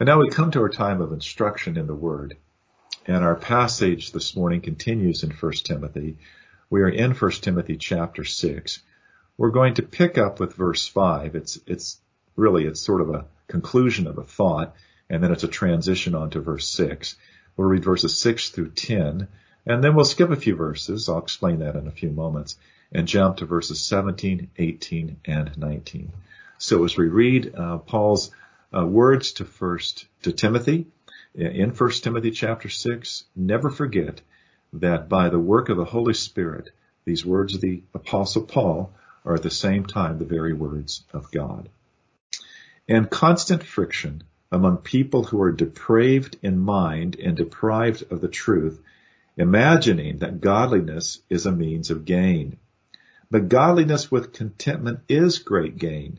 And now we come to our time of instruction in the Word. And our passage this morning continues in 1 Timothy. We are in 1 Timothy chapter 6. We're going to pick up with verse 5. It's, it's really, it's sort of a conclusion of a thought, and then it's a transition on to verse 6. We'll read verses 6 through 10, and then we'll skip a few verses. I'll explain that in a few moments, and jump to verses 17, 18, and 19. So as we read uh, Paul's uh, words to first to Timothy in First Timothy chapter six. Never forget that by the work of the Holy Spirit, these words of the Apostle Paul are at the same time the very words of God. And constant friction among people who are depraved in mind and deprived of the truth, imagining that godliness is a means of gain. But godliness with contentment is great gain.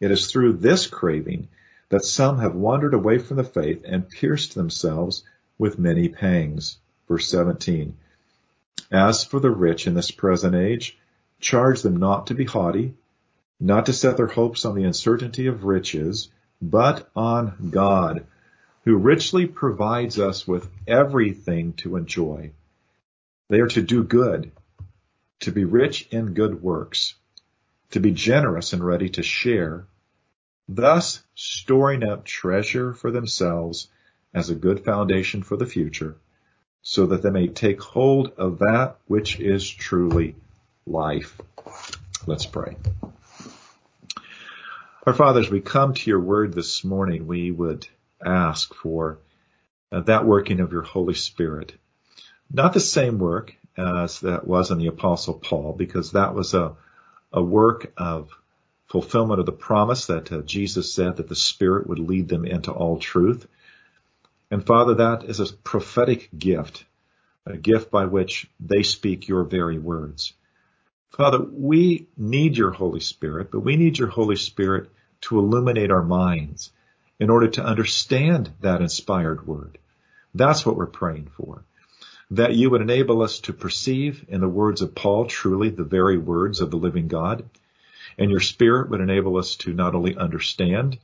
it is through this craving that some have wandered away from the faith and pierced themselves with many pangs. Verse 17. As for the rich in this present age, charge them not to be haughty, not to set their hopes on the uncertainty of riches, but on God, who richly provides us with everything to enjoy. They are to do good, to be rich in good works, to be generous and ready to share, thus storing up treasure for themselves as a good foundation for the future, so that they may take hold of that which is truly life. Let's pray. Our Father, as we come to your word this morning, we would ask for uh, that working of your Holy Spirit. Not the same work as that was in the Apostle Paul, because that was a a work of fulfillment of the promise that uh, Jesus said that the Spirit would lead them into all truth. And Father, that is a prophetic gift, a gift by which they speak your very words. Father, we need your Holy Spirit, but we need your Holy Spirit to illuminate our minds in order to understand that inspired word. That's what we're praying for that you would enable us to perceive in the words of Paul truly the very words of the living God. And your spirit would enable us to not only understand,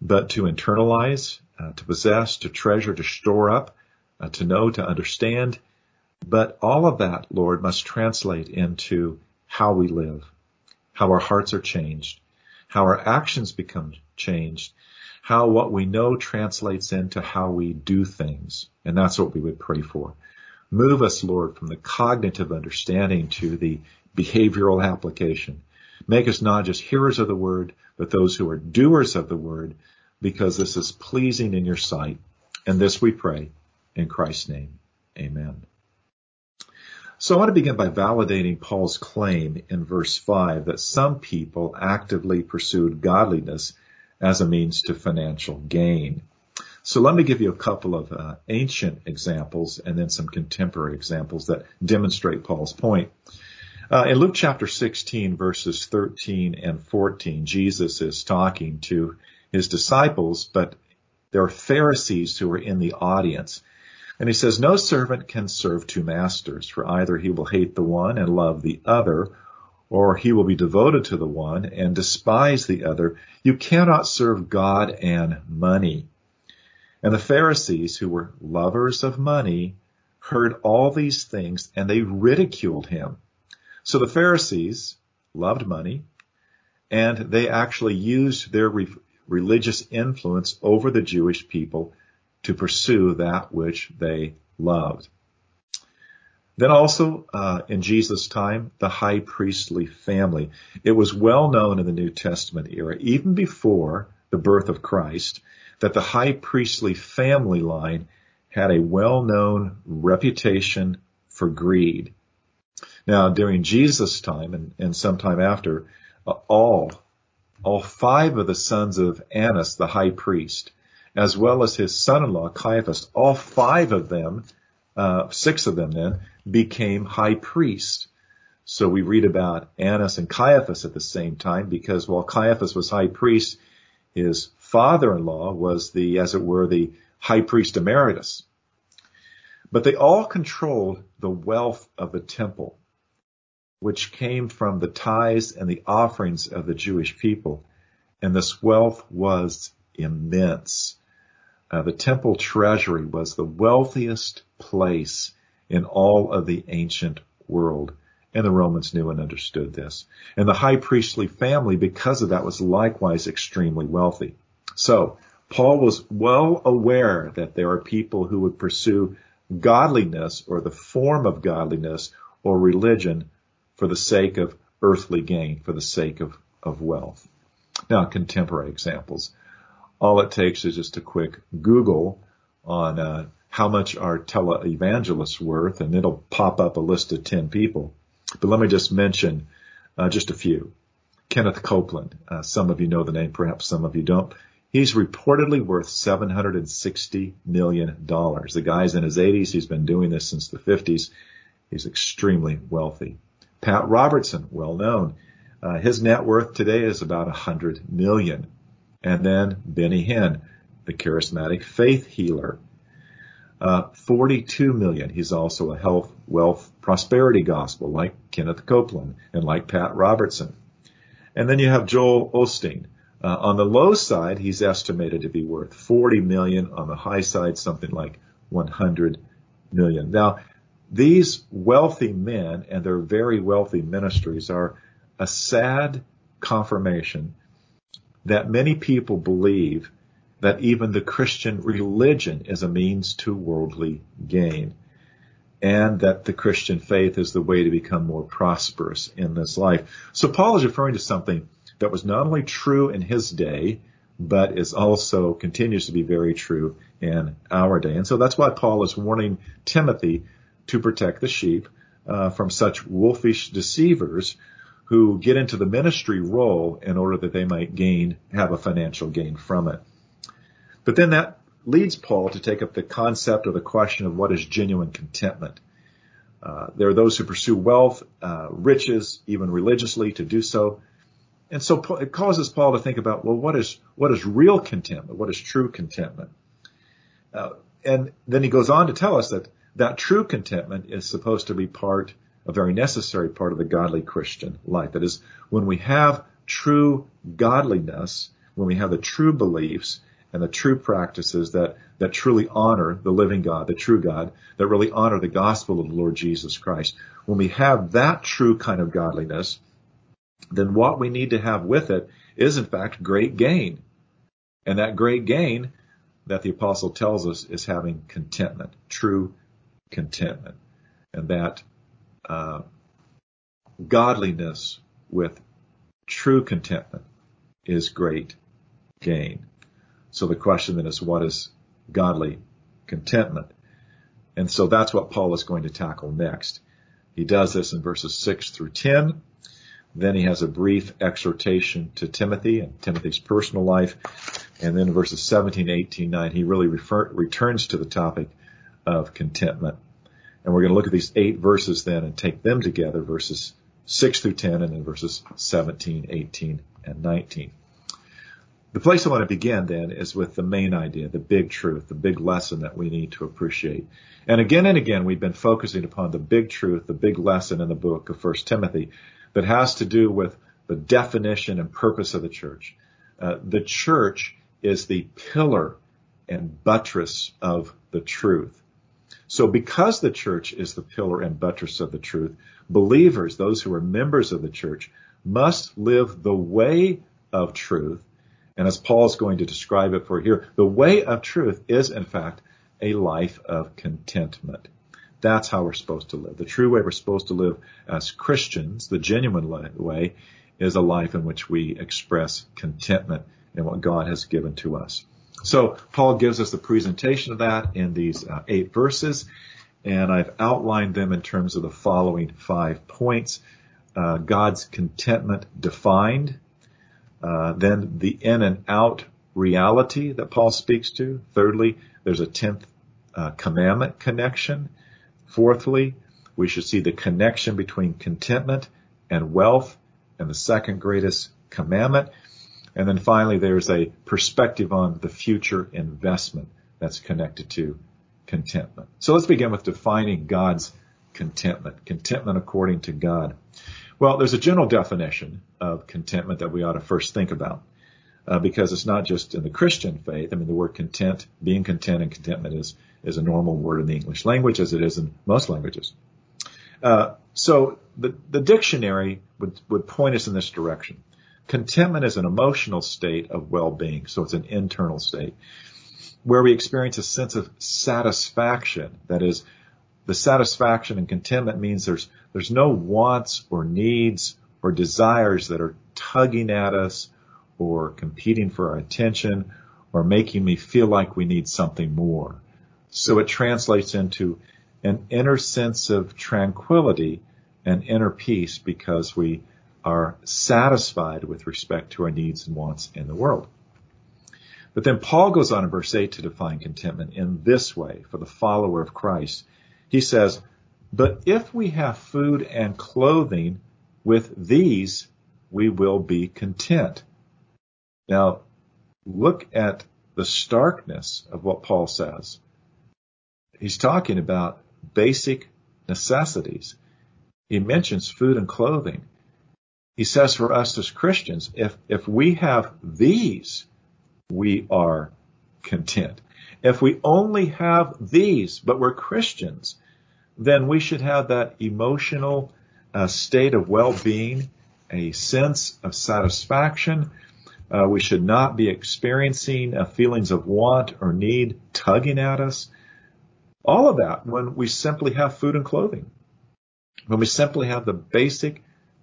but to internalize, uh, to possess, to treasure, to store up, uh, to know, to understand. But all of that, Lord, must translate into how we live, how our hearts are changed, how our actions become changed, how what we know translates into how we do things. And that's what we would pray for. Move us, Lord, from the cognitive understanding to the behavioral application. Make us not just hearers of the word, but those who are doers of the word, because this is pleasing in your sight. And this we pray in Christ's name. Amen. So I want to begin by validating Paul's claim in verse 5 that some people actively pursued godliness as a means to financial gain. So let me give you a couple of uh, ancient examples and then some contemporary examples that demonstrate Paul's point. Uh, in Luke chapter 16 verses 13 and 14, Jesus is talking to his disciples, but there are Pharisees who are in the audience. And he says, no servant can serve two masters, for either he will hate the one and love the other, or he will be devoted to the one and despise the other. You cannot serve God and money. And the Pharisees, who were lovers of money, heard all these things and they ridiculed him. So the Pharisees loved money and they actually used their re- religious influence over the Jewish people to pursue that which they loved. Then also uh, in Jesus' time, the high priestly family. It was well known in the New Testament era, even before the birth of Christ, that the high priestly family line had a well-known reputation for greed. Now, during Jesus' time and, and sometime after, uh, all, all five of the sons of Annas, the high priest, as well as his son-in-law Caiaphas, all five of them, uh, six of them then, became high priests. So we read about Annas and Caiaphas at the same time because while Caiaphas was high priest, his father-in-law was the, as it were, the high priest emeritus. But they all controlled the wealth of the temple, which came from the tithes and the offerings of the Jewish people. And this wealth was immense. Uh, the temple treasury was the wealthiest place in all of the ancient world. And the Romans knew and understood this. And the high priestly family, because of that, was likewise extremely wealthy. So, Paul was well aware that there are people who would pursue godliness or the form of godliness or religion for the sake of earthly gain, for the sake of, of wealth. Now, contemporary examples. All it takes is just a quick Google on uh, how much are televangelists worth, and it'll pop up a list of 10 people. But let me just mention uh, just a few. Kenneth Copeland. Uh, some of you know the name, perhaps some of you don't. He's reportedly worth $760 million. The guy's in his 80s. He's been doing this since the 50s. He's extremely wealthy. Pat Robertson, well known. Uh, his net worth today is about 100 million. And then Benny Hinn, the charismatic faith healer. Uh, 42 million. He's also a health, wealth, prosperity gospel like Kenneth Copeland and like Pat Robertson. And then you have Joel Osteen. Uh, on the low side, he's estimated to be worth 40 million. On the high side, something like 100 million. Now, these wealthy men and their very wealthy ministries are a sad confirmation that many people believe that even the Christian religion is a means to worldly gain and that the Christian faith is the way to become more prosperous in this life. So Paul is referring to something that was not only true in his day, but is also continues to be very true in our day. And so that's why Paul is warning Timothy to protect the sheep uh, from such wolfish deceivers who get into the ministry role in order that they might gain, have a financial gain from it. But then that leads Paul to take up the concept or the question of what is genuine contentment. Uh, there are those who pursue wealth, uh, riches, even religiously to do so. And so it causes Paul to think about, well, what is, what is real contentment? What is true contentment? Uh, and then he goes on to tell us that that true contentment is supposed to be part, a very necessary part of the godly Christian life. That is, when we have true godliness, when we have the true beliefs and the true practices that, that truly honor the living God, the true God, that really honor the gospel of the Lord Jesus Christ. When we have that true kind of godliness, then what we need to have with it is in fact great gain. And that great gain that the apostle tells us is having contentment, true contentment. And that uh, godliness with true contentment is great gain. So the question then is what is godly contentment? And so that's what Paul is going to tackle next. He does this in verses 6 through 10. Then he has a brief exhortation to Timothy and Timothy's personal life. And then verses 17, 18, 9, he really refer, returns to the topic of contentment. And we're going to look at these eight verses then and take them together, verses 6 through 10 and then verses 17, 18, and 19. The place I want to begin then is with the main idea, the big truth, the big lesson that we need to appreciate. And again and again, we've been focusing upon the big truth, the big lesson in the book of 1 Timothy that has to do with the definition and purpose of the church. Uh, the church is the pillar and buttress of the truth. So because the church is the pillar and buttress of the truth, believers, those who are members of the church, must live the way of truth. And as Paul is going to describe it for here, the way of truth is in fact a life of contentment. That's how we're supposed to live. The true way we're supposed to live as Christians, the genuine way, is a life in which we express contentment in what God has given to us. So Paul gives us the presentation of that in these uh, eight verses, and I've outlined them in terms of the following five points. Uh, God's contentment defined, uh, then the in and out reality that Paul speaks to. Thirdly, there's a tenth uh, commandment connection. Fourthly, we should see the connection between contentment and wealth and the second greatest commandment. And then finally, there's a perspective on the future investment that's connected to contentment. So let's begin with defining God's contentment. Contentment according to God. Well, there's a general definition of contentment that we ought to first think about. Uh, because it's not just in the Christian faith. I mean, the word content, being content and contentment is, is a normal word in the English language as it is in most languages. Uh, so the, the dictionary would, would point us in this direction. Contentment is an emotional state of well-being, so it's an internal state where we experience a sense of satisfaction. That is, the satisfaction and contentment means there's there's no wants or needs or desires that are tugging at us or competing for our attention or making me feel like we need something more. So it translates into an inner sense of tranquility and inner peace because we are satisfied with respect to our needs and wants in the world. But then Paul goes on in verse 8 to define contentment in this way for the follower of Christ. He says, but if we have food and clothing, with these we will be content. Now, look at the starkness of what Paul says. He's talking about basic necessities. He mentions food and clothing. He says for us as Christians, if, if we have these, we are content. If we only have these, but we're Christians, then we should have that emotional uh, state of well-being, a sense of satisfaction. Uh, we should not be experiencing uh, feelings of want or need tugging at us. All of that when we simply have food and clothing, when we simply have the basic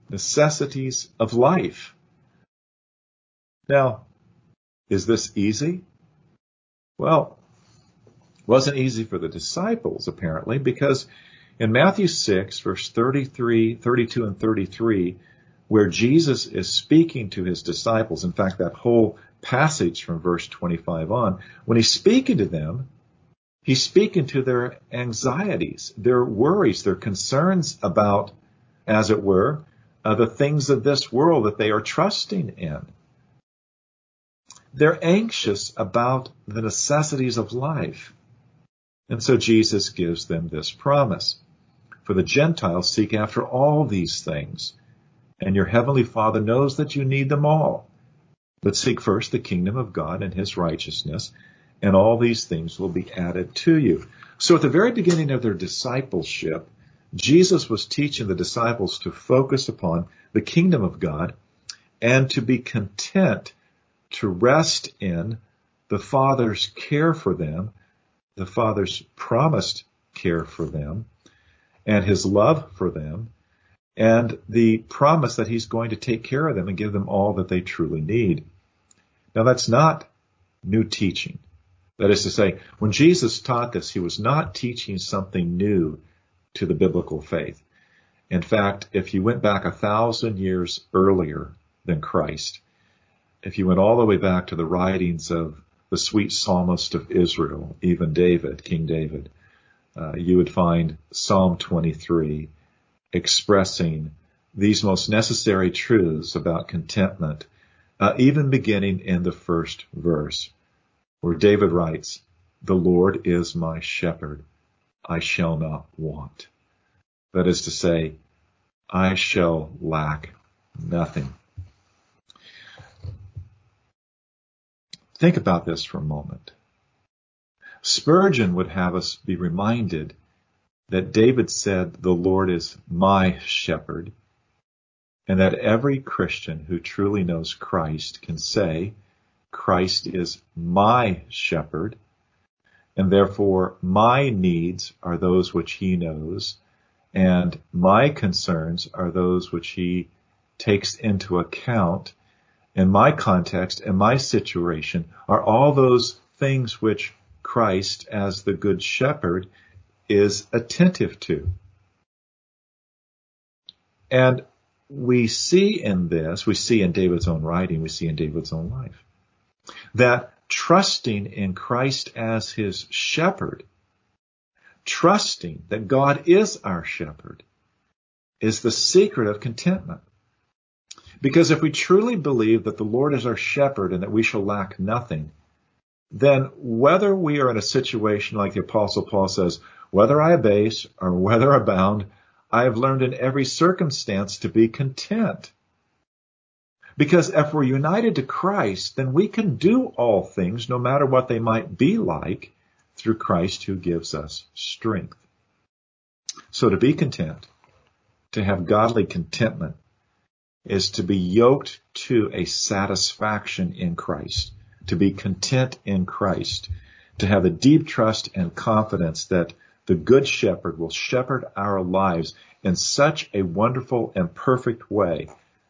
necessities of life. Now, is this easy? Well, wasn't easy for the disciples apparently because in Matthew 6 verse 33, 32 and 33 where Jesus is speaking to his disciples, in fact that whole passage from verse 25 on, when he's speaking to them, he's speaking to their anxieties, their worries, their concerns about, as it were, uh, the things of this world that they are trusting in. They're anxious about the necessities of life. And so Jesus gives them this promise. For the Gentiles seek after all these things, and your heavenly Father knows that you need them all. But seek first the kingdom of God and his righteousness, and all these things will be added to you. So at the very beginning of their discipleship, Jesus was teaching the disciples to focus upon the kingdom of God and to be content to rest in the Father's care for them, the Father's promised care for them, and His love for them, and the promise that He's going to take care of them and give them all that they truly need. Now that's not new teaching. That is to say, when Jesus taught this, He was not teaching something new to the biblical faith. In fact, if you went back a thousand years earlier than Christ, if you went all the way back to the writings of the sweet psalmist of Israel, even David, King David, uh, you would find Psalm 23 expressing these most necessary truths about contentment, uh, even beginning in the first verse, where David writes, The Lord is my shepherd, I shall not want. That is to say, I shall lack nothing. Think about this for a moment. Spurgeon would have us be reminded that David said, the Lord is my shepherd, and that every Christian who truly knows Christ can say, Christ is my shepherd, and therefore my needs are those which he knows, and my concerns are those which he takes into account, in my context and my situation are all those things which Christ as the good shepherd is attentive to. And we see in this, we see in David's own writing, we see in David's own life. That trusting in Christ as his shepherd, trusting that God is our shepherd, is the secret of contentment. Because if we truly believe that the Lord is our shepherd and that we shall lack nothing, then whether we are in a situation like the apostle Paul says, whether I abase or whether abound, I have learned in every circumstance to be content. Because if we're united to Christ, then we can do all things, no matter what they might be like, through Christ who gives us strength. So to be content, to have godly contentment, is to be yoked to a satisfaction in Christ, to be content in Christ, to have a deep trust and confidence that the good shepherd will shepherd our lives in such a wonderful and perfect way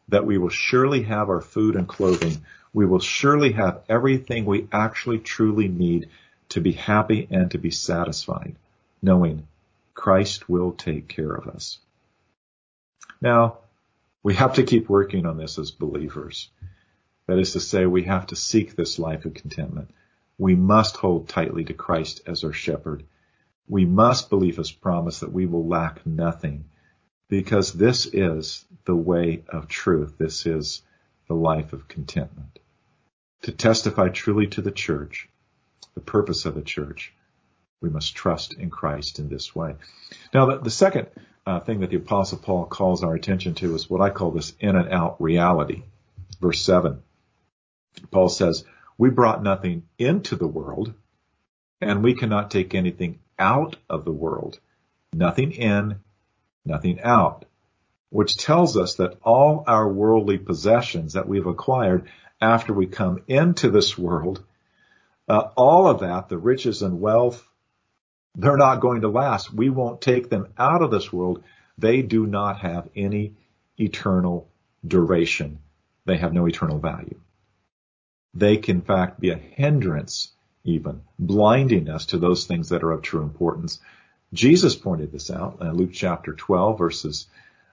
that we will surely have our food and clothing. We will surely have everything we actually truly need to be happy and to be satisfied, knowing Christ will take care of us. Now, we have to keep working on this as believers. That is to say, we have to seek this life of contentment. We must hold tightly to Christ as our shepherd. We must believe his promise that we will lack nothing because this is the way of truth. This is the life of contentment. To testify truly to the church, the purpose of the church, we must trust in Christ in this way. Now, the, the second uh, thing that the apostle Paul calls our attention to is what I call this in and out reality. Verse seven. Paul says, we brought nothing into the world and we cannot take anything out of the world. Nothing in, nothing out. Which tells us that all our worldly possessions that we've acquired after we come into this world, uh, all of that, the riches and wealth, they're not going to last. We won't take them out of this world. They do not have any eternal duration. They have no eternal value. They can in fact be a hindrance even, blinding us to those things that are of true importance. Jesus pointed this out in Luke chapter 12 verses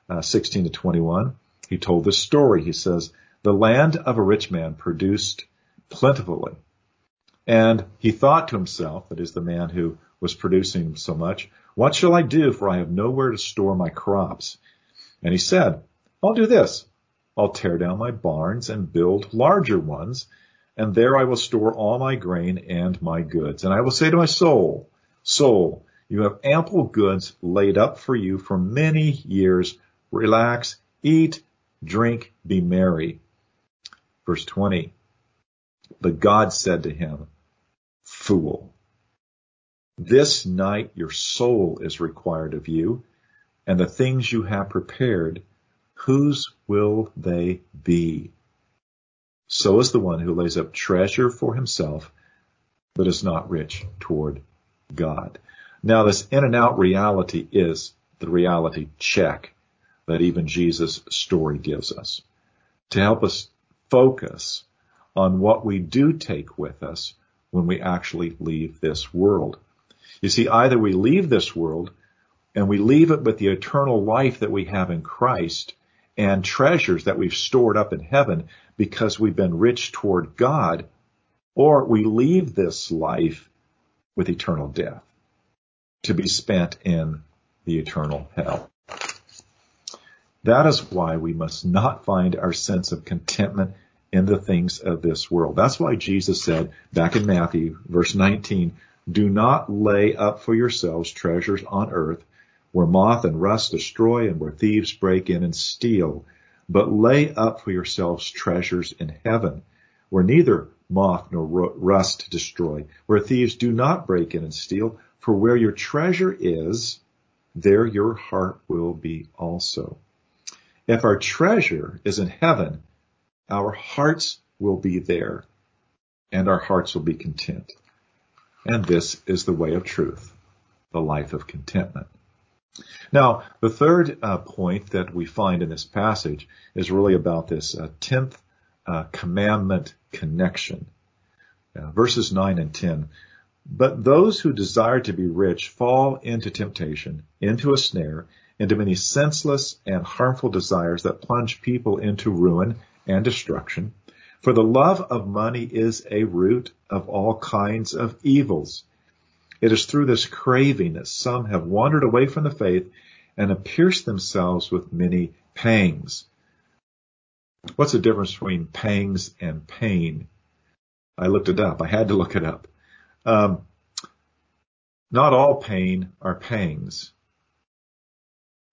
uh, 16 to 21. He told this story. He says, the land of a rich man produced plentifully. And he thought to himself, that is the man who was producing so much. What shall I do for I have nowhere to store my crops? And he said, I'll do this. I'll tear down my barns and build larger ones, and there I will store all my grain and my goods. And I will say to my soul, soul, you have ample goods laid up for you for many years. Relax, eat, drink, be merry. Verse 20. But God said to him, fool, this night your soul is required of you, and the things you have prepared, whose will they be? So is the one who lays up treasure for himself, but is not rich toward God. Now this in and out reality is the reality check that even Jesus' story gives us to help us focus on what we do take with us when we actually leave this world. You see, either we leave this world and we leave it with the eternal life that we have in Christ and treasures that we've stored up in heaven because we've been rich toward God, or we leave this life with eternal death to be spent in the eternal hell. That is why we must not find our sense of contentment in the things of this world. That's why Jesus said back in Matthew verse 19, do not lay up for yourselves treasures on earth where moth and rust destroy and where thieves break in and steal, but lay up for yourselves treasures in heaven where neither moth nor rust destroy, where thieves do not break in and steal, for where your treasure is, there your heart will be also. If our treasure is in heaven, our hearts will be there and our hearts will be content. And this is the way of truth, the life of contentment. Now, the third uh, point that we find in this passage is really about this uh, tenth uh, commandment connection. Uh, verses 9 and 10. But those who desire to be rich fall into temptation, into a snare, into many senseless and harmful desires that plunge people into ruin and destruction. For the love of money is a root of all kinds of evils. It is through this craving that some have wandered away from the faith and have pierced themselves with many pangs. What's the difference between pangs and pain? I looked it up. I had to look it up. Um, not all pain are pangs.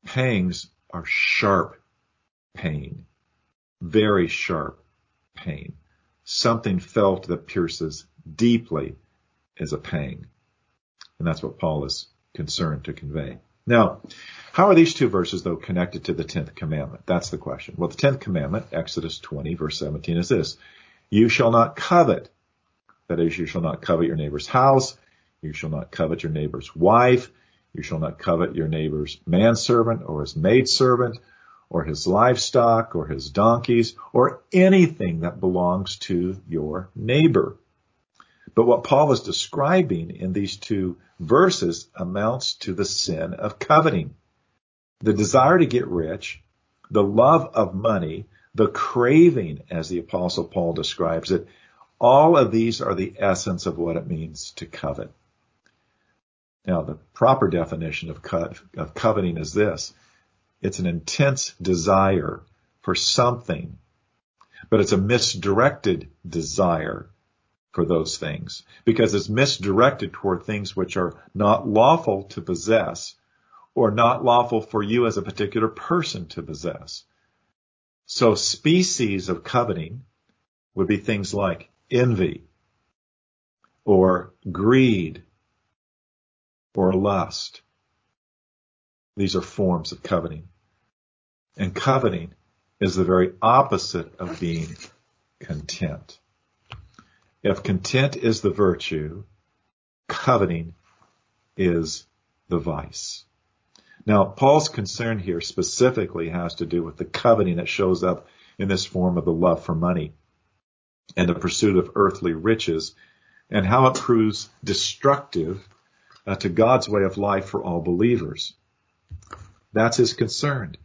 Pangs are sharp pain, very sharp pain. Something felt that pierces deeply is a pang. And that's what Paul is concerned to convey. Now, how are these two verses though connected to the 10th commandment? That's the question. Well, the 10th commandment, Exodus 20 verse 17 is this. You shall not covet. That is, you shall not covet your neighbor's house. You shall not covet your neighbor's wife. You shall not covet your neighbor's manservant or his maidservant or his livestock or his donkeys or anything that belongs to your neighbor. But what Paul is describing in these two verses amounts to the sin of coveting. The desire to get rich, the love of money, the craving, as the apostle Paul describes it, all of these are the essence of what it means to covet. Now, the proper definition of, co- of coveting is this. It's an intense desire for something, but it's a misdirected desire for those things because it's misdirected toward things which are not lawful to possess or not lawful for you as a particular person to possess. So species of coveting would be things like envy or greed or lust. These are forms of coveting. And coveting is the very opposite of being content. If content is the virtue, coveting is the vice. Now, Paul's concern here specifically has to do with the coveting that shows up in this form of the love for money and the pursuit of earthly riches and how it proves destructive uh, to God's way of life for all believers. That's his concern.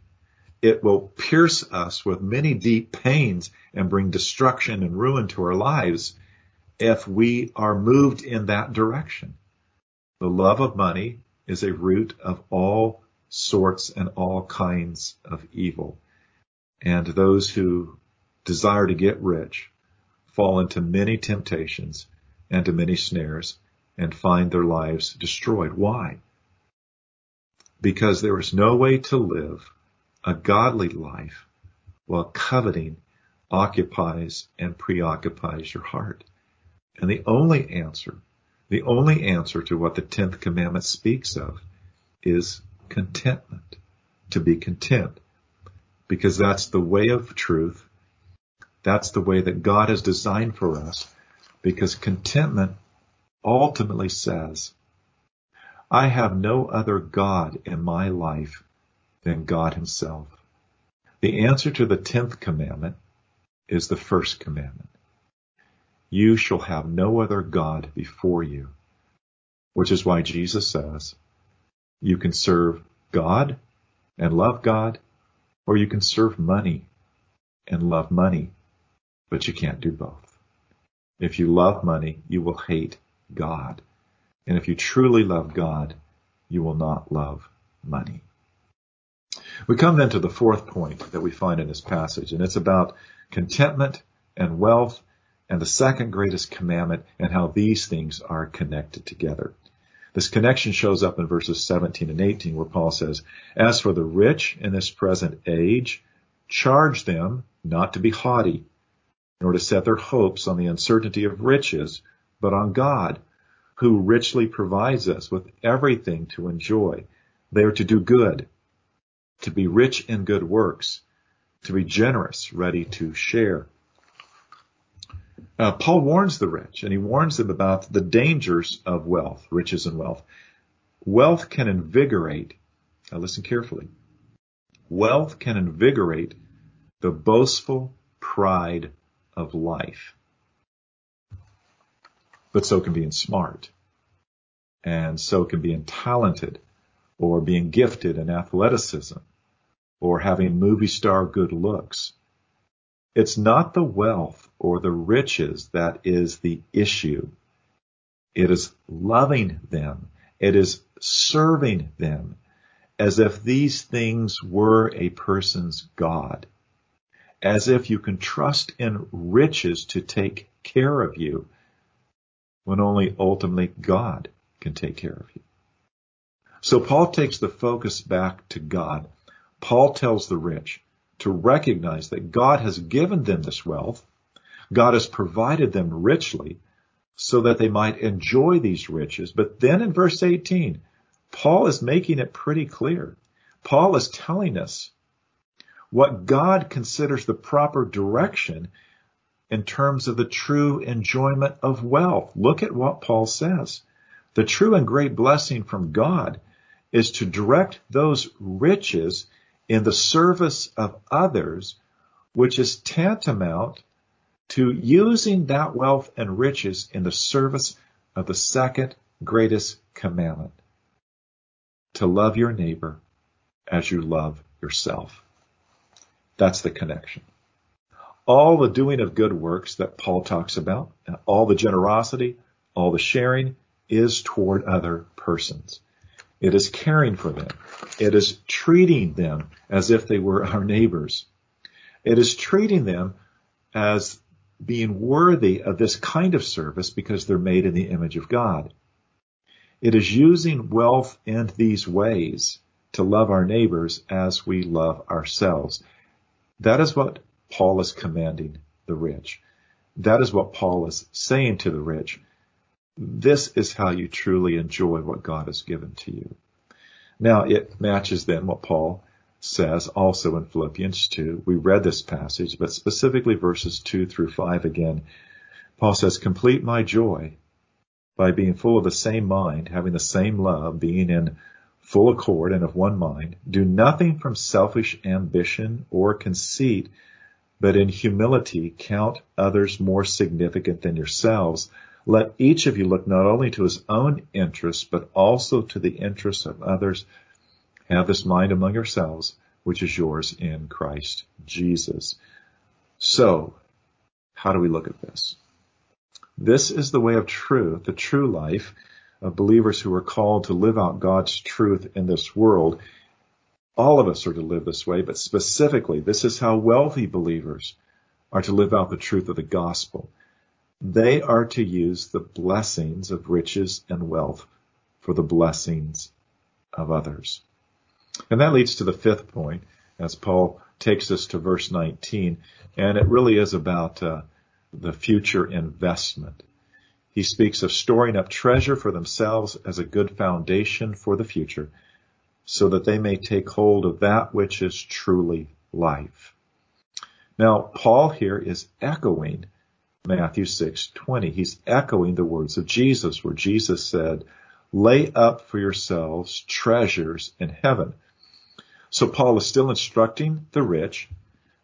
It will pierce us with many deep pains and bring destruction and ruin to our lives if we are moved in that direction. The love of money is a root of all sorts and all kinds of evil. And those who desire to get rich fall into many temptations and to many snares and find their lives destroyed. Why? Because there is no way to live a godly life while coveting occupies and preoccupies your heart. And the only answer, the only answer to what the 10th commandment speaks of is contentment, to be content. Because that's the way of truth. That's the way that God has designed for us. Because contentment ultimately says, I have no other God in my life than God himself. The answer to the tenth commandment is the first commandment. You shall have no other God before you, which is why Jesus says you can serve God and love God, or you can serve money and love money, but you can't do both. If you love money, you will hate God. And if you truly love God, you will not love money. We come then to the fourth point that we find in this passage, and it's about contentment and wealth and the second greatest commandment and how these things are connected together. This connection shows up in verses 17 and 18 where Paul says, As for the rich in this present age, charge them not to be haughty, nor to set their hopes on the uncertainty of riches, but on God, who richly provides us with everything to enjoy. They are to do good, to be rich in good works, to be generous, ready to share. Uh, Paul warns the rich, and he warns them about the dangers of wealth, riches and wealth. Wealth can invigorate, now listen carefully, wealth can invigorate the boastful pride of life but so can being smart. And so can being talented or being gifted in athleticism or having movie star good looks. It's not the wealth or the riches that is the issue. It is loving them. It is serving them as if these things were a person's God. As if you can trust in riches to take care of you when only ultimately God can take care of you. So Paul takes the focus back to God. Paul tells the rich to recognize that God has given them this wealth. God has provided them richly so that they might enjoy these riches. But then in verse 18, Paul is making it pretty clear. Paul is telling us what God considers the proper direction in terms of the true enjoyment of wealth. Look at what Paul says. The true and great blessing from God is to direct those riches in the service of others, which is tantamount to using that wealth and riches in the service of the second greatest commandment. To love your neighbor as you love yourself. That's the connection. All the doing of good works that Paul talks about, all the generosity, all the sharing is toward other persons. It is caring for them. It is treating them as if they were our neighbors. It is treating them as being worthy of this kind of service because they're made in the image of God. It is using wealth in these ways to love our neighbors as we love ourselves. That is what Paul is commanding the rich. That is what Paul is saying to the rich. This is how you truly enjoy what God has given to you. Now it matches then what Paul says also in Philippians 2. We read this passage, but specifically verses 2 through 5 again. Paul says, complete my joy by being full of the same mind, having the same love, being in full accord and of one mind. Do nothing from selfish ambition or conceit, but in humility count others more significant than yourselves let each of you look not only to his own interests, but also to the interests of others. Have this mind among yourselves, which is yours in Christ Jesus. So, how do we look at this? This is the way of truth, the true life of believers who are called to live out God's truth in this world. All of us are to live this way, but specifically, this is how wealthy believers are to live out the truth of the gospel. They are to use the blessings of riches and wealth for the blessings of others. And that leads to the fifth point as Paul takes us to verse 19. And it really is about uh, the future investment. He speaks of storing up treasure for themselves as a good foundation for the future so that they may take hold of that which is truly life. Now, Paul here is echoing Matthew 6:20. He's echoing the words of Jesus where Jesus said, "Lay up for yourselves treasures in heaven." So Paul is still instructing the rich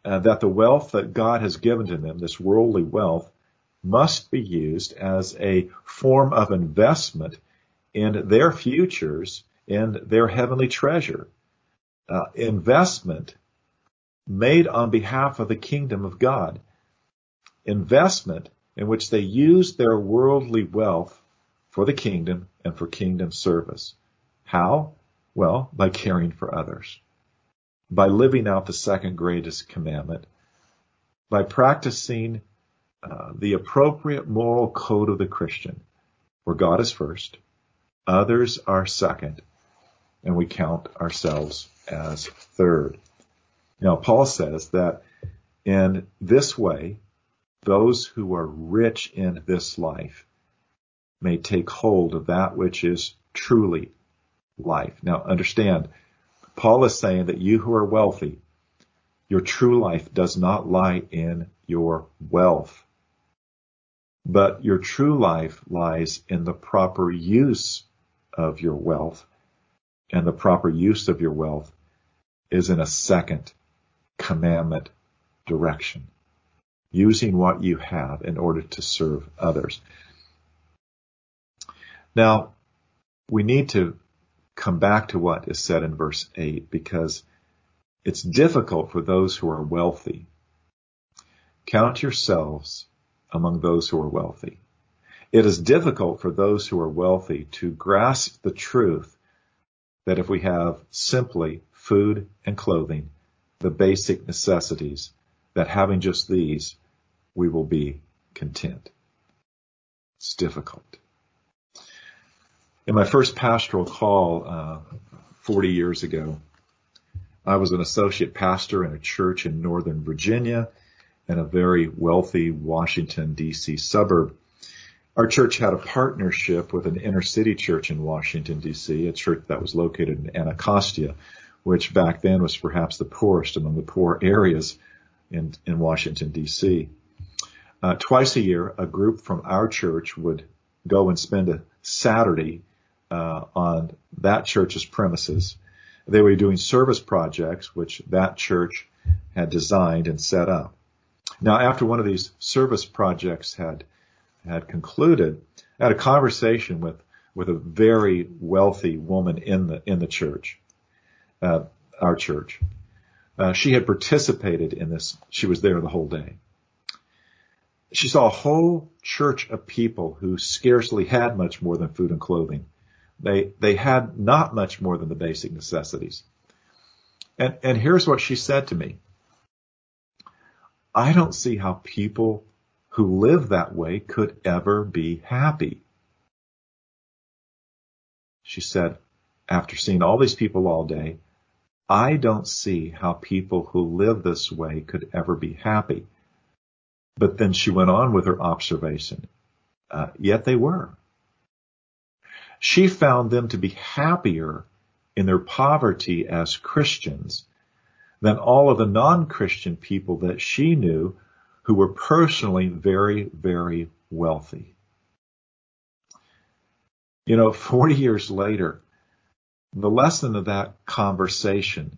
uh, that the wealth that God has given to them, this worldly wealth, must be used as a form of investment in their futures, in their heavenly treasure. Uh, investment made on behalf of the kingdom of God investment in which they use their worldly wealth for the kingdom and for kingdom service. How? Well, by caring for others, by living out the second greatest commandment, by practicing uh, the appropriate moral code of the Christian, where God is first, others are second, and we count ourselves as third. Now, Paul says that in this way, those who are rich in this life may take hold of that which is truly life. Now understand, Paul is saying that you who are wealthy, your true life does not lie in your wealth, but your true life lies in the proper use of your wealth. And the proper use of your wealth is in a second commandment direction using what you have in order to serve others. Now, we need to come back to what is said in verse 8 because it's difficult for those who are wealthy count yourselves among those who are wealthy. It is difficult for those who are wealthy to grasp the truth that if we have simply food and clothing, the basic necessities, that having just these, we will be content. It's difficult. In my first pastoral call uh, 40 years ago, I was an associate pastor in a church in Northern Virginia in a very wealthy Washington, D.C. suburb. Our church had a partnership with an inner city church in Washington, D.C., a church that was located in Anacostia, which back then was perhaps the poorest among the poor areas in, in Washington, D.C. Uh, twice a year, a group from our church would go and spend a Saturday uh, on that church's premises. They were doing service projects, which that church had designed and set up. Now, after one of these service projects had had concluded, I had a conversation with with a very wealthy woman in the in the church, uh, our church. Uh, she had participated in this. She was there the whole day. She saw a whole church of people who scarcely had much more than food and clothing. They they had not much more than the basic necessities. And and here's what she said to me. I don't see how people who live that way could ever be happy. She said, after seeing all these people all day, I don't see how people who live this way could ever be happy. But then she went on with her observation. Uh, yet they were. She found them to be happier in their poverty as Christians than all of the non-Christian people that she knew who were personally very, very wealthy. You know, 40 years later, the lesson of that conversation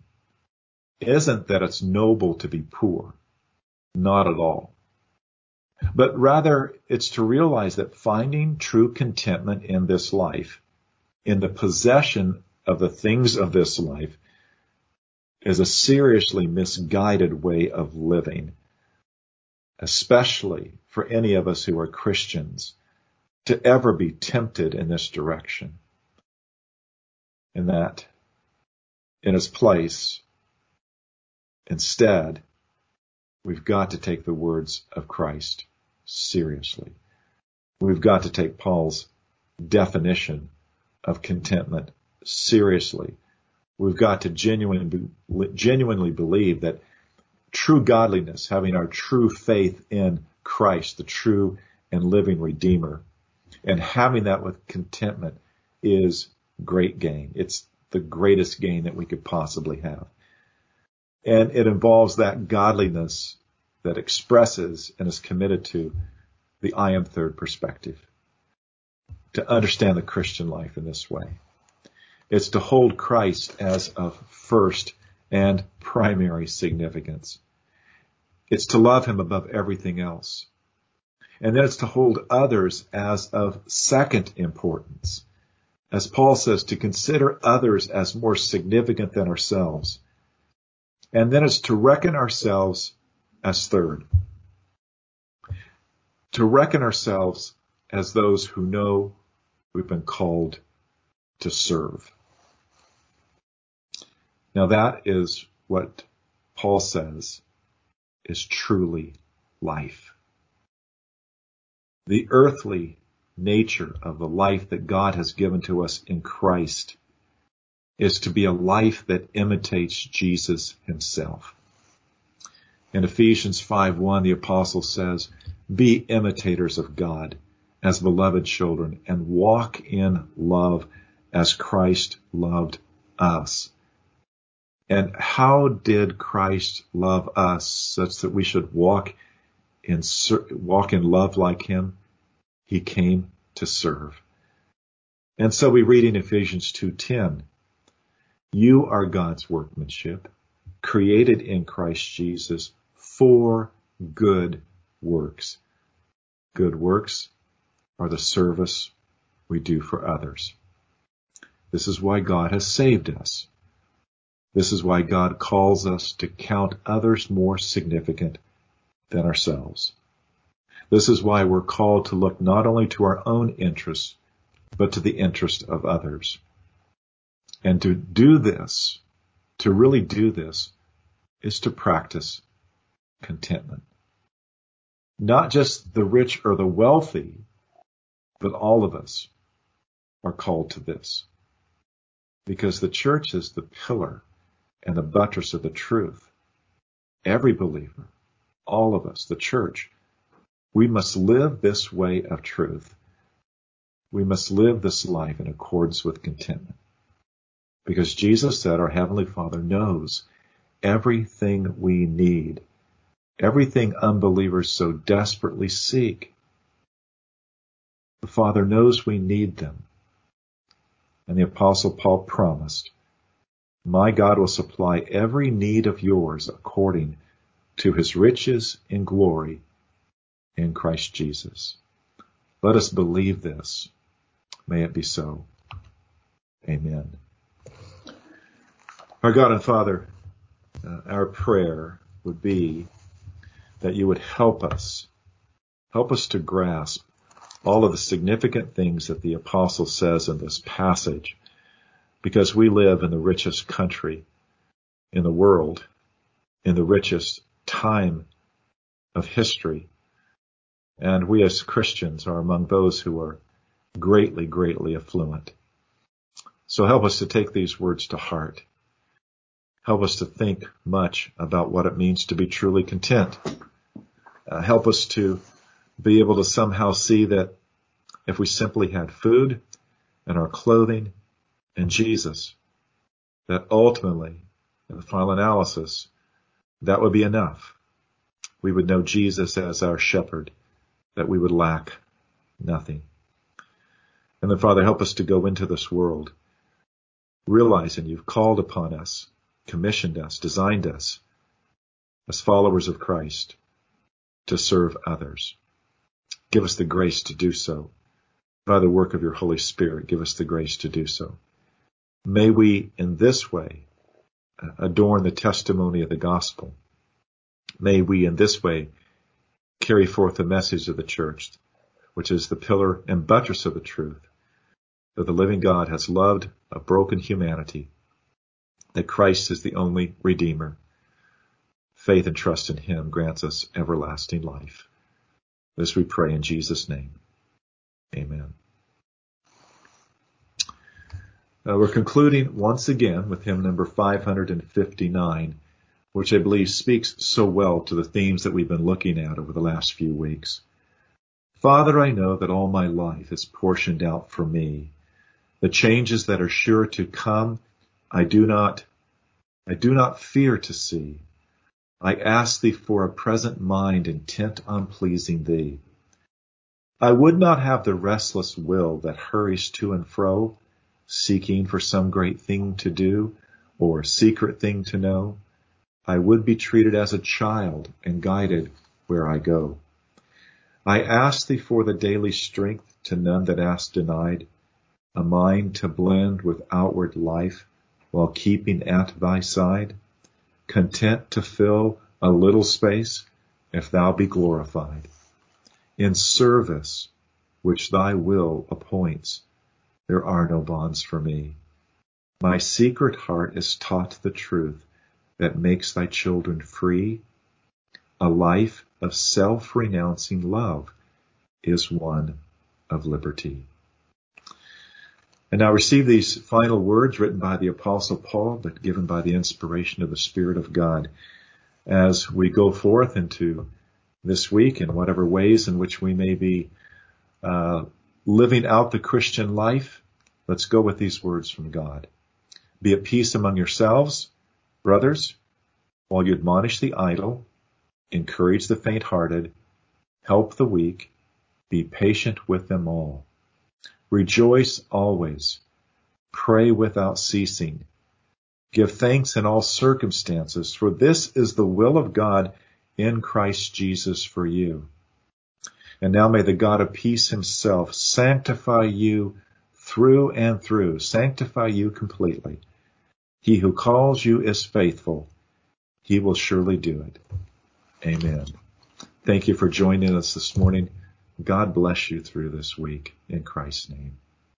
isn't that it's noble to be poor. Not at all. But rather, it's to realize that finding true contentment in this life, in the possession of the things of this life, is a seriously misguided way of living especially for any of us who are Christians, to ever be tempted in this direction. And that, in its place, instead, we've got to take the words of Christ seriously. We've got to take Paul's definition of contentment seriously. We've got to genuinely, genuinely believe that true godliness, having our true faith in Christ, the true and living Redeemer, and having that with contentment is great gain. It's the greatest gain that we could possibly have. And it involves that godliness that expresses and is committed to the I am third perspective. To understand the Christian life in this way. It's to hold Christ as of first and primary significance. It's to love him above everything else. And then it's to hold others as of second importance. As Paul says, to consider others as more significant than ourselves. And then it's to reckon ourselves as third. To reckon ourselves as those who know we've been called to serve. Now that is what Paul says is truly life. The earthly nature of the life that God has given to us in Christ is to be a life that imitates Jesus himself. In Ephesians 5:1 the apostle says, "Be imitators of God as beloved children and walk in love as Christ loved us." And how did Christ love us such that we should walk in, walk in love like him? He came to serve. And so we read in Ephesians 2.10, you are God's workmanship, created in Christ Jesus for good works. Good works are the service we do for others. This is why God has saved us. This is why God calls us to count others more significant than ourselves. This is why we're called to look not only to our own interests, but to the interest of others. And to do this, to really do this, is to practice contentment. Not just the rich or the wealthy, but all of us are called to this. Because the church is the pillar and the buttress of the truth. Every believer, all of us, the church, we must live this way of truth. We must live this life in accordance with contentment. Because Jesus said our Heavenly Father knows everything we need, everything unbelievers so desperately seek. The Father knows we need them. And the Apostle Paul promised, My God will supply every need of yours according to his riches in glory in Christ Jesus. Let us believe this. May it be so. Amen. Our God and Father, uh, our prayer would be that you would help us, help us to grasp all of the significant things that the apostle says in this passage, because we live in the richest country in the world, in the richest time of history. And we as Christians are among those who are greatly, greatly affluent. So help us to take these words to heart. Help us to think much about what it means to be truly content. Uh, help us to be able to somehow see that if we simply had food and our clothing and Jesus, that ultimately, in the final analysis, that would be enough. We would know Jesus as our shepherd, that we would lack nothing. And then Father, help us to go into this world realizing you've called upon us, commissioned us, designed us as followers of Christ to serve others. Give us the grace to do so. By the work of your Holy Spirit, give us the grace to do so. May we in this way uh, adorn the testimony of the gospel. May we in this way carry forth the message of the church, which is the pillar and buttress of the truth, that the living God has loved a broken humanity, that Christ is the only Redeemer, faith and trust in him grants us everlasting life. This we pray in Jesus' name. Amen. Uh, we're concluding once again with hymn number 559, which I believe speaks so well to the themes that we've been looking at over the last few weeks. Father, I know that all my life is portioned out for me. The changes that are sure to come, I do not, I do not fear to see. I ask thee for a present mind intent on pleasing thee. I would not have the restless will that hurries to and fro, seeking for some great thing to do or secret thing to know. I would be treated as a child and guided where I go. I ask thee for the daily strength to none that ask denied, a mind to blend with outward life while keeping at thy side content to fill a little space if thou be glorified. In service which thy will appoints, there are no bonds for me. My secret heart is taught the truth that makes thy children free. A life of self-renouncing love is one of liberty. And now receive these final words written by the apostle Paul, but given by the inspiration of the Spirit of God as we go forth into this week in whatever ways in which we may be uh, living out the Christian life. Let's go with these words from God. Be at peace among yourselves, brothers, while you admonish the idle, encourage the faint-hearted, help the weak, be patient with them all. Rejoice always. Pray without ceasing. Give thanks in all circumstances, for this is the will of God in Christ Jesus for you. And now may the God of peace himself sanctify you through and through, sanctify you completely. He who calls you is faithful. He will surely do it. Amen. Thank you for joining us this morning. God bless you through this week in Christ's name.